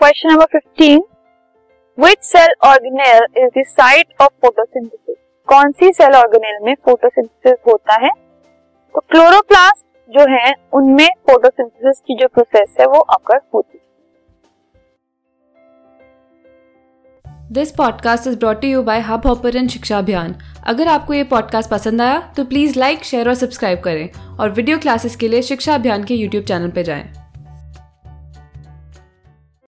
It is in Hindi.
Question number 15 which cell organelle is the site of photosynthesis कौन सी सेल ऑर्गेनेल में फोटोसिंथेसिस होता है? तो क्लोरोप्लास्ट जो है, उनमें फोटोसिंथेसिस की जो प्रोसेस है, वो अकर होती है। This podcast is brought you by Hubhopper शिक्षा अभियान अगर आपको ये पॉडकास्ट पसंद आया तो प्लीज़ लाइक शेयर और सब्सक्राइब करें। और वीडियो क्लासेस के लिए शिक्षा अभियान के यूट्यूब चैनल पर जाएँ।